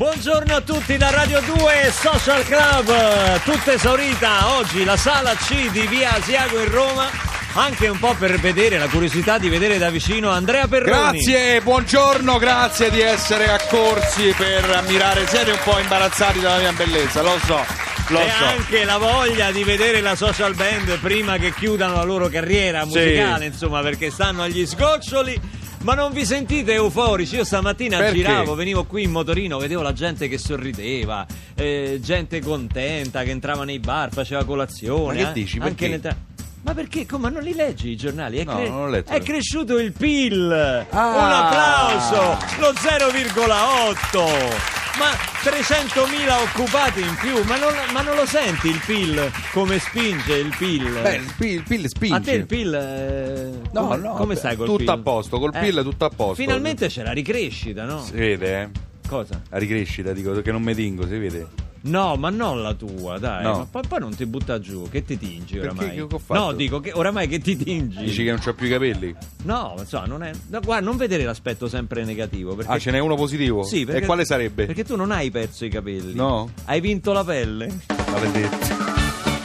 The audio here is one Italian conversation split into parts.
Buongiorno a tutti da Radio 2 Social Club, tutta esaurita oggi la sala C di via Asiago in Roma, anche un po' per vedere la curiosità di vedere da vicino Andrea Perroni. Grazie, buongiorno, grazie di essere accorsi per ammirare. Siete un po' imbarazzati dalla mia bellezza, lo so, lo e so. anche la voglia di vedere la social band prima che chiudano la loro carriera musicale, insomma, perché stanno agli sgoccioli. Ma non vi sentite euforici? Io stamattina Perché? giravo, venivo qui in motorino, vedevo la gente che sorrideva, eh, gente contenta che entrava nei bar, faceva colazione. Ma che eh, dici? Anche Perché? nel tra- Ma perché? Come non li leggi i giornali? È, No, non ho letto. è cresciuto il PIL! Ah. Un applauso! Lo 0,8! Ma 300.000 occupati in più, ma non, ma non lo senti il PIL? Come spinge il PIL? Beh, il PIL, il PIL spinge. A te il PIL. eh, No, come, no, come stai col tutto PIL? a posto, col PIL tutto a posto. Finalmente c'è la ricrescita, no? Si vede, eh? Cosa? La ricrescita, dico, che non mi tingo, si vede. No, ma non la tua, dai. No. Ma poi, poi non ti butta giù, che ti tingi Perché? oramai? Che ho fatto? No, dico che oramai che ti tingi. Dici che non c'ho più i capelli? No, insomma, non è. no, guarda, non vedere l'aspetto sempre negativo. Perché... Ah, ce n'è uno positivo? Sì, perché... E quale sarebbe? Perché tu non hai perso i capelli. No. Hai vinto la pelle. Maledetto.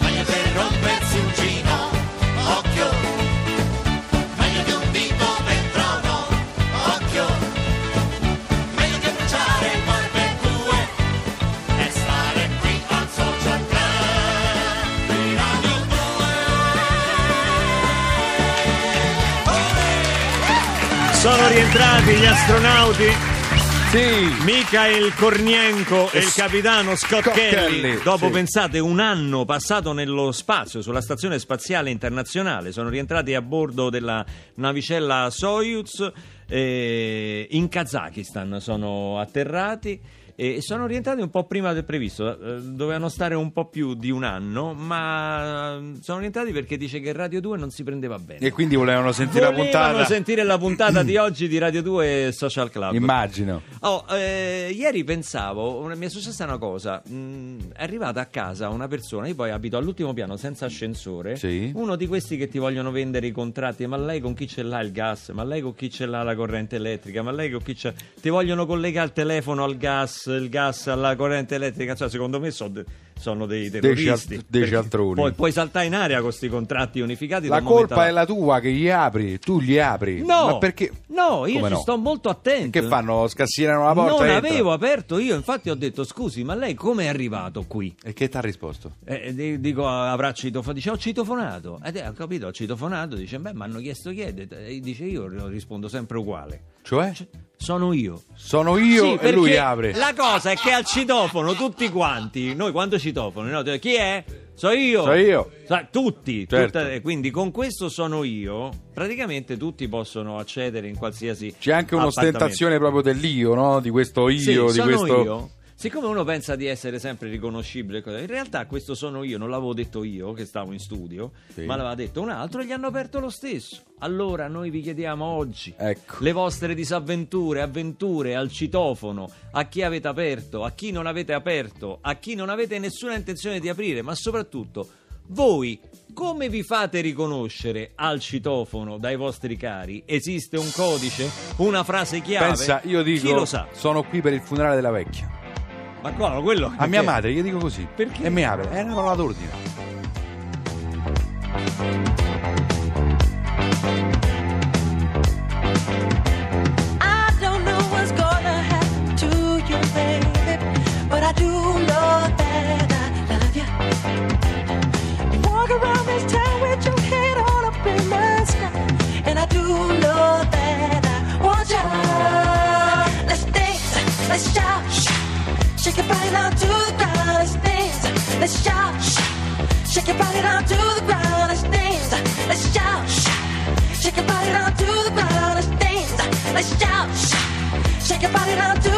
Meglio per rompersi un gino, Sono rientrati gli astronauti. Sì. Mikhail Kornienko e il capitano Scott, Scott Kelly. Kelly, Dopo sì. pensate un anno passato nello spazio sulla stazione spaziale internazionale, sono rientrati a bordo della navicella Soyuz eh, in Kazakistan, sono atterrati e sono rientrati un po' prima del previsto, eh, dovevano stare un po' più di un anno, ma eh, sono rientrati perché dice che Radio 2 non si prendeva bene. E quindi volevano sentire la Volevano puntata. sentire la puntata di oggi di Radio 2 Social Club. Immagino. Oh, eh, ieri pensavo, mi è successa una cosa, mh, è arrivata a casa una persona, io poi abito all'ultimo piano senza ascensore, Sì. uno di questi che ti vogliono vendere i contratti, ma lei con chi ce l'ha il gas, ma lei con chi ce l'ha la corrente elettrica, ma lei con chi c'ha... ti vogliono collegare il telefono al gas, il gas alla corrente elettrica, cioè secondo me so- sono dei terroristi. dei cialtroni. Poi puoi saltare in aria con questi contratti unificati. La momento colpa è la tua che gli apri, tu gli apri. No, Ma perché? no, io Come ci no? sto molto attento. Che fanno? Scassinano la porta? Non avevo aperto io, infatti ho detto scusi, ma lei come è arrivato qui? E che ti ha risposto? Eh, di- dico avrà citofonato, dice ho citofonato, ed eh, ho capito, ho citofonato, dice beh mi hanno chiesto chi è, e dice io rispondo sempre uguale, Cioè? sono io. Sono io Sì, e lui apre. La cosa è che al citofono tutti quanti, noi quando citofono, no, chi è? So io. So io. Sa- tutti, Certo. tutta- quindi con questo sono io, praticamente tutti possono accedere in qualsiasi C'è anche un'ostentazione proprio dell'io, no? Di questo io, Sì, di questo. io. Siccome uno pensa di essere sempre riconoscibile, in realtà questo sono io, non l'avevo detto io che stavo in studio, Sì. ma l'aveva detto un altro e gli hanno aperto lo stesso. Allora noi vi chiediamo oggi Ecco. le vostre disavventure, avventure al citofono, a chi avete aperto, a chi non avete aperto, a chi non avete nessuna intenzione di aprire, ma soprattutto voi come vi fate riconoscere al citofono dai vostri cari? Esiste un codice? Una frase chiave? Pensa, io dico, Chi lo sa? sono qui per il funerale della vecchia. Ma qua, quello A mia madre, io dico così. Perché? E mi apre. È una parola d'ordine. Shake your body down to the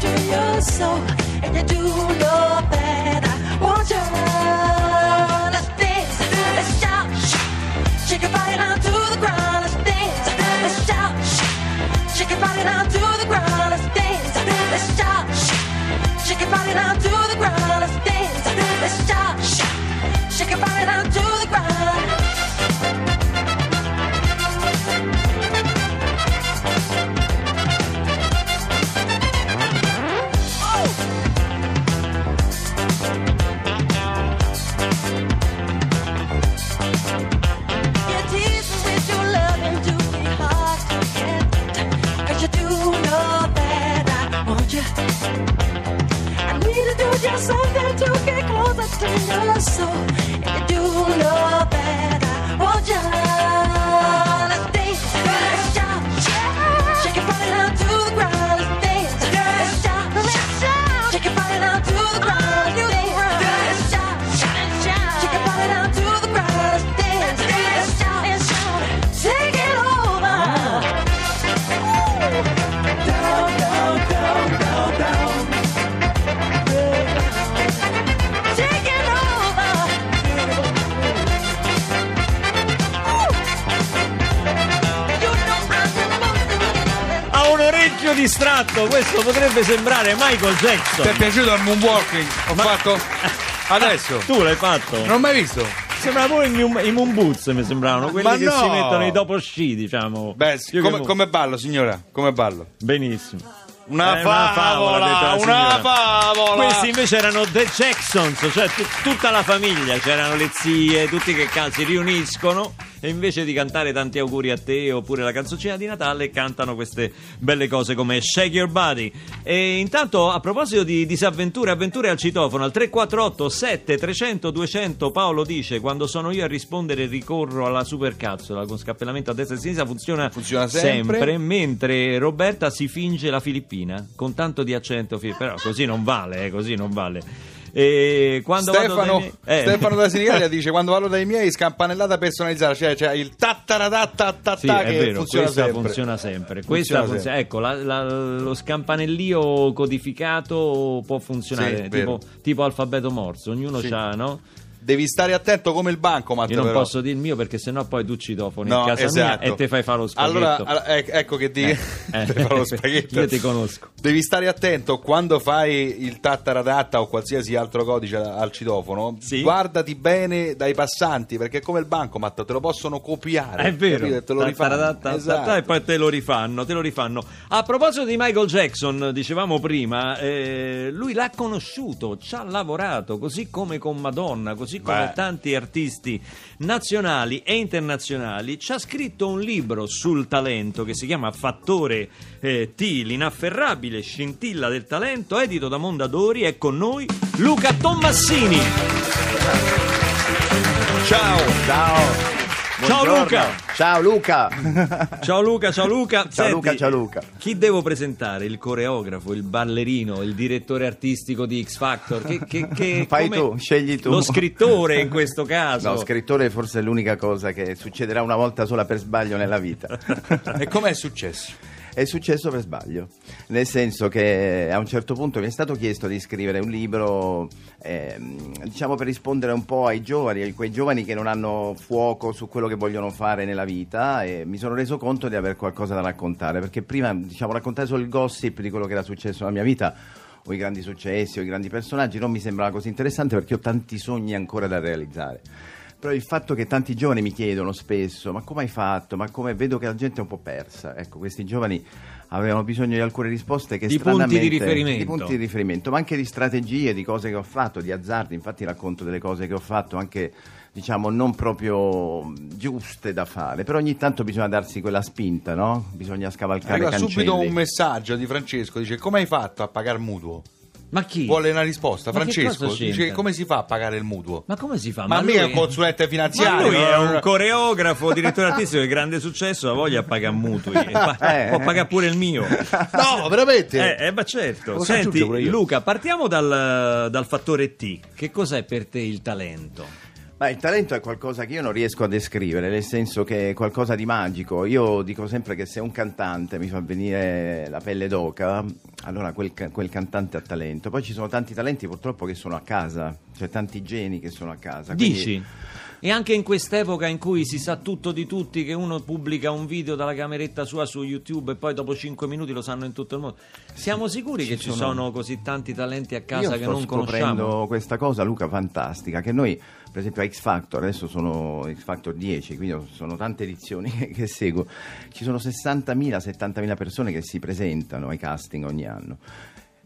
to your soul, and you do your that I want you all this. Let's shout, shake your body down to the ground. To your soul. And you know that Ha un orecchio distratto, questo potrebbe sembrare Michael Ti è Jackson. piaciuto il moonwalking? Ho Ma- fatto adesso. Tu l'hai fatto? Non ho mai visto. Sembra pure i, Moon- i Moon Boots, mi sembravano, quelli Ma che no! si mettono i dopo sci, diciamo. Beh, come, come ballo, signora? Come ballo? Benissimo. Una Eh, una favola, una favola. Questi invece erano The Jacksons, cioè tu- tutta la famiglia, c'erano le zie, tutti che ca- si riuniscono e invece di cantare tanti auguri a te oppure la canzoncina di Natale cantano queste belle cose come Shake Your Body. E intanto a proposito di disavventure, avventure al citofono al 348 7 300 200 Paolo dice quando sono io a rispondere ricorro alla supercazzola con scappellamento a destra e a sinistra funziona, Funziona sempre. mentre Roberta si finge la filippina con tanto di accento però così non vale eh, così non vale e quando Stefano, miei- eh, Stefano da Senigallia dice quando vado dai miei scampanellata personalizzata cioè, cioè il tattaratata sì, che vero, funziona sempre funziona sempre. Funziona Questa funziona- sempre. ecco, la- la- lo scampanellio codificato può funzionare Sì, tipo, tipo alfabeto morso, ognuno Sì. c'ha, no? Devi stare attento come il bancomat Io non però. posso dire il mio perché sennò poi tu citofoni No, in casa esatto. mia e te fai fare lo spaghetto. allora all- ec- ecco che ti Eh, ti fa lo spaghetto io ti conosco. devi stare attento quando fai il tattaradatta o qualsiasi altro codice al citofono Sì. guardati bene dai passanti perché come il bancomat te lo possono copiare È vero, capito? Te lo rifanno Esatto. e poi te lo rifanno, te lo rifanno. A proposito di Michael Jackson, dicevamo prima, eh, lui l'ha conosciuto, ci ha lavorato, così come con Madonna, così come Beh. tanti artisti nazionali e internazionali. Ci ha scritto un libro sul talento che si chiama Fattore eh, T, l'inafferrabile scintilla del talento, edito da Mondadori. È con noi Luca Tommassini. ciao Ciao. Ciao. Luca. Ciao Luca. Ciao Luca, ciao Luca. Ciao Luca, ciao Luca. Chi devo presentare? Il coreografo, il ballerino, il direttore artistico di X Factor? Che, che- che- Fai come- tu, scegli tu. Lo scrittore in questo caso. No, scrittore forse è l'unica cosa che succederà una volta sola per sbaglio nella vita. e com'è successo? È successo per sbaglio, nel senso che a un certo punto mi è stato chiesto di scrivere un libro, ehm, diciamo per rispondere un po' ai giovani, a quei giovani che non hanno fuoco su quello che vogliono fare nella vita e mi sono reso conto di avere qualcosa da raccontare, perché prima diciamo raccontare solo il gossip di quello che era successo nella mia vita o i grandi successi o i grandi personaggi non mi sembrava così interessante perché ho tanti sogni ancora da realizzare. Però il fatto che tanti giovani mi chiedono spesso, ma come hai fatto? Ma come vedo che la gente è un po' persa. Ecco, questi giovani avevano bisogno di alcune risposte che Di punti di riferimento. di punti di riferimento, ma anche di strategie, di cose che ho fatto, di azzardi. Infatti racconto delle cose che ho fatto anche diciamo non proprio giuste da fare, però ogni tanto bisogna darsi quella spinta, no? Bisogna scavalcare Arriva cancelli. subito un messaggio di Francesco, dice come hai fatto a pagare mutuo? Ma chi? Vuole una risposta. Ma Francesco dice come si fa a pagare il mutuo? Ma come si fa? Ma, mica è un lui- consulente Ma finanziario. lui è un coreografo, direttore artistico di grande successo, ha voglia di pagare mutui. E pa- Eh. Può pagare pure il mio. No, veramente? Eh, eh, ma certo. Lo Senti. Luca, partiamo dal, dal fattore T. Che cos'è per te il talento? Ma il talento è qualcosa che io non riesco a descrivere, nel senso che è qualcosa di magico. Io dico sempre che se un cantante mi fa venire la pelle d'oca, allora quel, quel cantante ha talento. Poi ci sono tanti talenti purtroppo che sono a casa, cioè tanti geni che sono a casa. Dici? E anche in quest'epoca in cui si sa tutto di tutti, che uno pubblica un video dalla cameretta sua su YouTube e poi dopo 5 minuti lo sanno in tutto il mondo. Siamo sicuri che ci sono così tanti talenti a casa Io che sto non scoprendo conosciamo? questa cosa, Luca, fantastica, che noi, per esempio a X Factor, adesso sono X Factor 10, quindi sono tante edizioni che, che seguo, ci sono 60.000, 70.000 persone che si presentano ai casting ogni anno.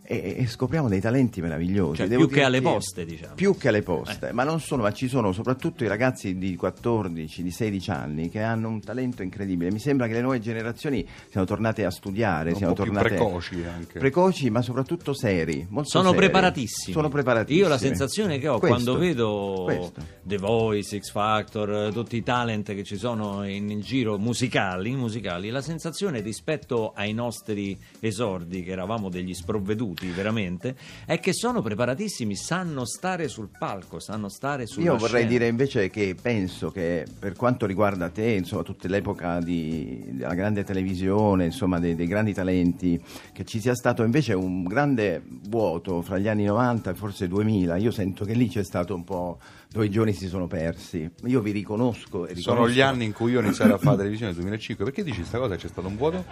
E, e scopriamo dei talenti meravigliosi. Cioè, più che alle poste, diciamo. Più che alle poste, ma non solo, ma ci sono soprattutto i ragazzi di 14, di 16 anni che hanno un talento incredibile. Mi sembra che le nuove generazioni siano tornate a studiare, Un siano po' più tornate precoci anche. precoci, ma soprattutto seri. molto Sono seri. preparatissimi. Sono preparatissimi. Io la sensazione che ho Questo, quando vedo questo. The Voice, X Factor, eh, tutti i talent che ci sono in, in giro musicali, musicali, la sensazione rispetto ai nostri esordi, che eravamo degli sprovveduti veramente, è che sono preparatissimi, sanno stare sul palco, sanno stare sulla Io vorrei scena. dire invece che penso che per quanto riguarda te, insomma, tutta l'epoca di- della grande televisione, insomma, dei, dei grandi talenti, che ci sia stato invece un grande vuoto fra gli anni 90 e forse 2000. Io sento che lì c'è stato un po' dove i giovani si sono persi. Io vi riconosco. E Sono riconosco- gli anni in cui io ho iniziato a fare televisione nel 2005. Perché dici questa cosa? C'è stato un vuoto?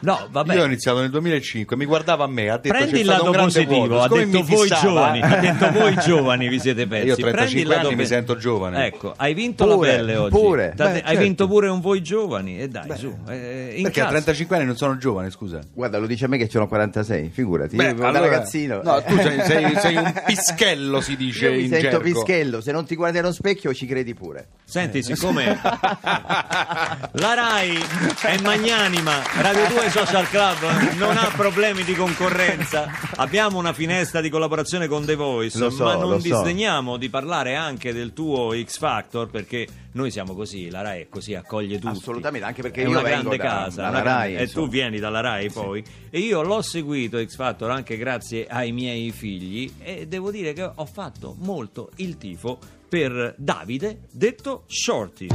No, vabbè. Io ho iniziato nel 2005, mi guardava a me, ha detto Prendi c'è il stato lato un grande positivo, ha detto mi voi giovani, ha detto voi giovani vi siete persi. Io ho 35 Prendi il lato anni, mi pe- sento giovane. Ecco, hai vinto Pure, la pelle oggi. pure. Beh, hai certo. vinto pure un voi giovani e dai, su. eh, in Perché a casa. 35 anni non sono giovane, scusa. Guarda, lo dice a me che ce n'ho 46, figurati. Beh, io da allora- ragazzino. No, eh. tu sei, sei- sei un pischello, si dice Io mi in sento gergo. pischello, se non ti guardi allo specchio ci credi pure. Senti, siccome la RAI è magnanima, Radio 2 Social Club non ha problemi di concorrenza, abbiamo una finestra di collaborazione con The Voice, so, ma non lo so. disdegniamo di parlare anche del tuo X Factor perché noi siamo così, la RAI è così, accoglie tutti. Assolutamente, anche perché è io una vengo grande da- casa, dalla una grande- RAI, e tu vieni dalla RAI poi e io l'ho seguito X Factor anche grazie ai miei figli e devo dire che ho fatto molto il tifo per Davide, detto Shorty.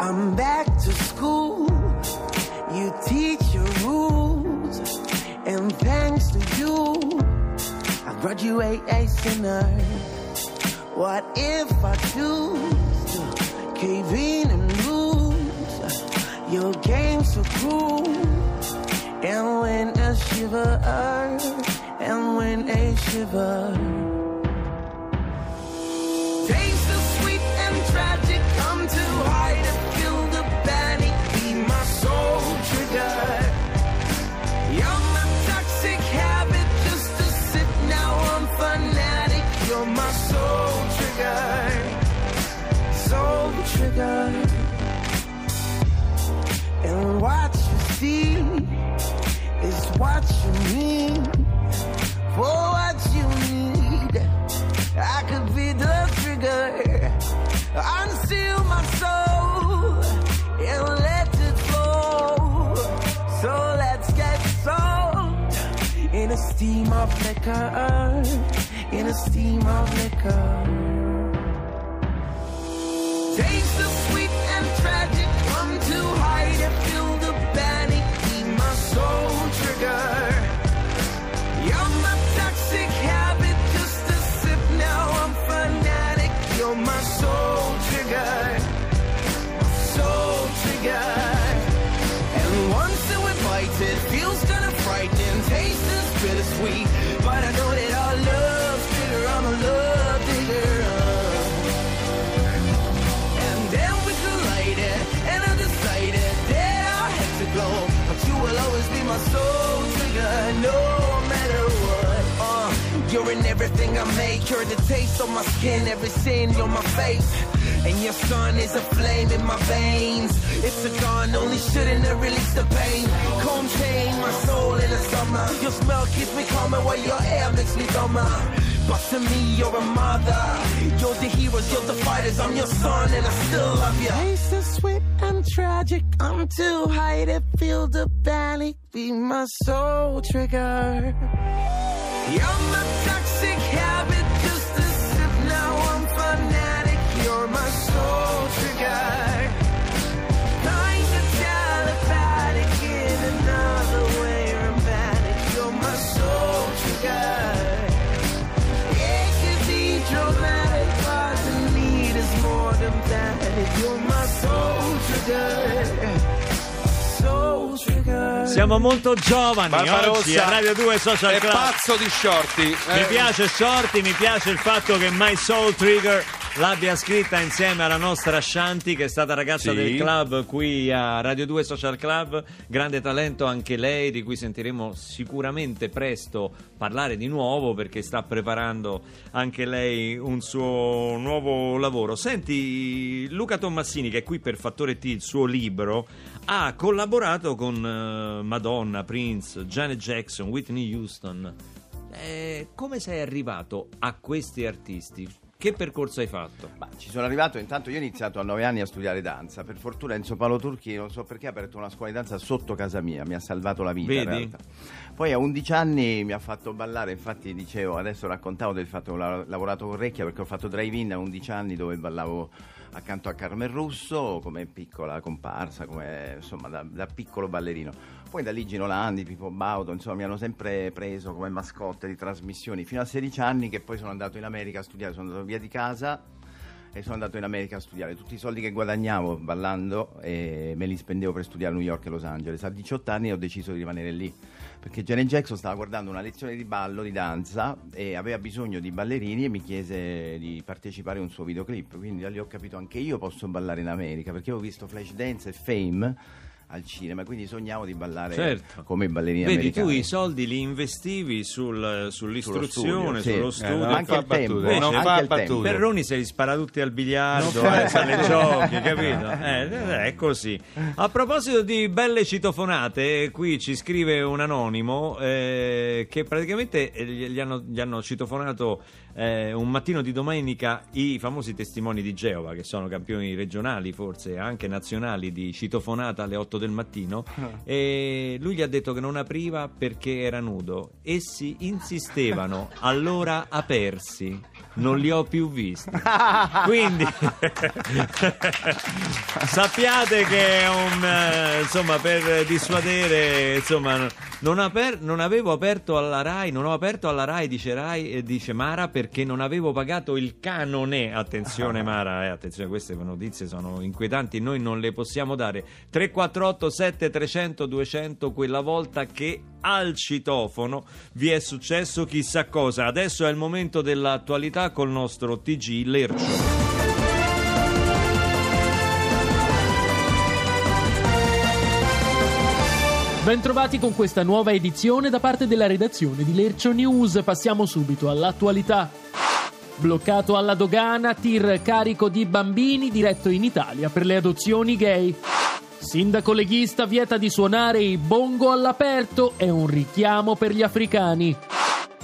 I'm back to school. You teach your rules, and thanks to you, I graduate a sinner. What if I choose in and lose? Your game's so cruel, and when a shiver, and when a shiver. And what you see is what you need. For what you need. I could be the trigger. Unseal my soul and let it flow. So let's get soaked in a steam of liquor. In a steam of liquor. flow. But you will always be my soul trigger, no matter what. Uh, you're in everything I make. You're the taste on my skin, every sin on my face. And your sun is a flame in my veins. It's a gun, only shouldn't have released the pain. Calm, chain, my soul in the summer. Your smell keeps me calmer while your air makes me dumber. To me, you're a mother. You're the heroes, you're the fighters. I'm your son, and I still love you. Taste is sweet and tragic. I'm too high to feel the panic. Be my soul trigger. You're my toxic Siamo molto giovani Barbarossa oggi a Radio 2 Social È Club. pazzo di shorty. Mi Eh, piace Shorty, mi piace il fatto che My Soul Trigger l'abbia scritta insieme alla nostra Shanti che è stata ragazza Sì. del club qui a Radio 2 Social Club, grande talento anche lei di cui sentiremo sicuramente presto parlare di nuovo perché sta preparando anche lei un suo nuovo lavoro. Senti Luca Tommassini che è qui per Fattore T, il suo libro, ha collaborato con eh, Madonna, Prince, Janet Jackson, Whitney Houston. Eh, come sei arrivato a questi artisti? Che percorso hai fatto? Ma ci sono arrivato, intanto io ho iniziato a nove anni a studiare danza. Per fortuna Enzo Paolo Turchi, non so perché, ha aperto una scuola di danza sotto casa mia, mi ha salvato la vita. Vedi? Poi a 11 anni mi ha fatto ballare, infatti dicevo, adesso raccontavo del fatto che ho la- lavorato con Recchia perché ho fatto drive-in a 11 anni dove ballavo accanto a Carmen Russo come piccola comparsa, come insomma da, da piccolo ballerino. Poi da lì Gino Landi, Pippo Baudo, insomma mi hanno sempre preso come mascotte di trasmissioni fino a 16 anni che poi sono andato in America a studiare, sono andato via di casa e sono andato in America a studiare. Tutti i soldi che guadagnavo ballando eh, me li spendevo per studiare a New York e Los Angeles. A 18 anni ho deciso di rimanere lì perché Janet Jackson stava guardando una lezione di ballo, di danza e aveva bisogno di ballerini e mi chiese di partecipare a un suo videoclip. Quindi da lì ho capito anche io posso ballare in America perché avevo visto Flashdance e Fame al cinema, quindi sognavo di ballare Certo. come i ballerini Vedi, americani. tu i soldi li investivi sul- sull'istruzione, studio, sullo sì. studio. Eh, non anche fa il tempo, battute, non anche fa il tempo. battute. Perroni se li spara tutti al biliardo, Non fa- eh, alle giochi, capito? Eh, eh, è così. A proposito di belle citofonate, qui ci scrive un anonimo eh, che praticamente eh, gli gli hanno, gli hanno citofonato eh, un mattino di domenica i famosi testimoni di Geova, che sono campioni regionali, forse anche nazionali di citofonata alle 8 del mattino. E lui gli ha detto che non apriva perché era nudo. Essi insistevano, allora apersi. Non li ho più visti. Quindi sappiate che è un eh, insomma per dissuadere insomma non, aper- non avevo aperto alla Rai, non ho aperto alla Rai, dice Rai e dice Mara perché non avevo pagato il canone. Attenzione Mara, eh, attenzione, queste notizie sono inquietanti, noi non le possiamo dare. 348 7300 200 quella volta che al citofono vi è successo chissà cosa. Adesso è il momento dell'attualità col nostro TG Lercio. Bentrovati con questa nuova edizione da parte della redazione di Lercio News. Passiamo subito all'attualità. Bloccato alla dogana, tir carico di bambini diretto in Italia per le adozioni gay. Sindaco leghista vieta di suonare i bongo all'aperto, è un richiamo per gli africani.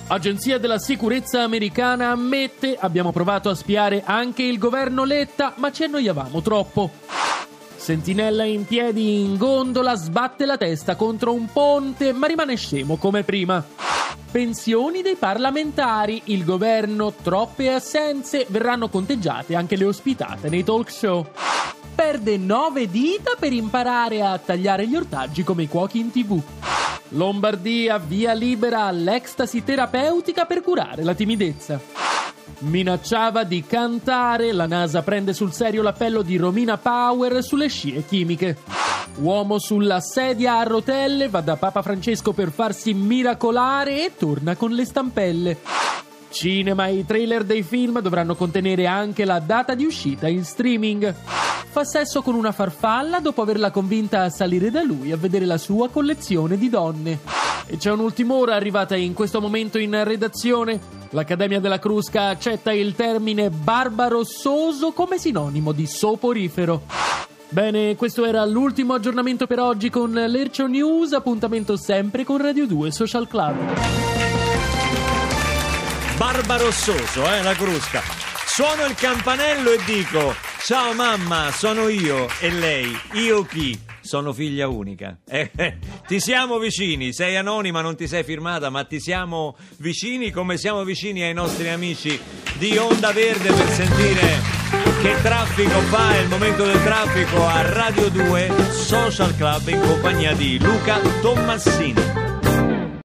Agenzia della sicurezza americana ammette, abbiamo provato a spiare anche il governo Letta, ma ci annoiavamo troppo. Sentinella in piedi in gondola sbatte la testa contro un ponte ma rimane scemo come prima. Pensioni dei parlamentari, il governo troppe assenze, verranno conteggiate anche le ospitate nei talk show. Perde nove dita per imparare a tagliare gli ortaggi come i cuochi in tv. Lombardia via libera all'ecstasy terapeutica per curare la timidezza. Minacciava di cantare, la NASA prende sul serio l'appello di Romina Power sulle scie chimiche. Uomo sulla sedia a rotelle va da Papa Francesco per farsi miracolare e torna con le stampelle. Cinema e i trailer dei film dovranno contenere anche la data di uscita in streaming. Fa sesso con una farfalla dopo averla convinta a salire da lui a vedere la sua collezione di donne. E c'è un'ultima ora arrivata in questo momento in redazione. L'Accademia della Crusca accetta il termine barbarossoso come sinonimo di soporifero. Bene, questo era l'ultimo aggiornamento per oggi con l'Ercio News, appuntamento sempre con Radio 2 Social Club. Barbarossoso, eh, la crusca. Suono il campanello e dico: Ciao mamma, sono io. E lei, io chi? Sono figlia unica. Eh, eh, ti siamo vicini, sei anonima, non ti sei firmata, ma ti siamo vicini come siamo vicini ai nostri amici di Onda Verde per sentire che traffico fa. Il momento del traffico a Radio 2 Social Club in compagnia di Luca Tommassini.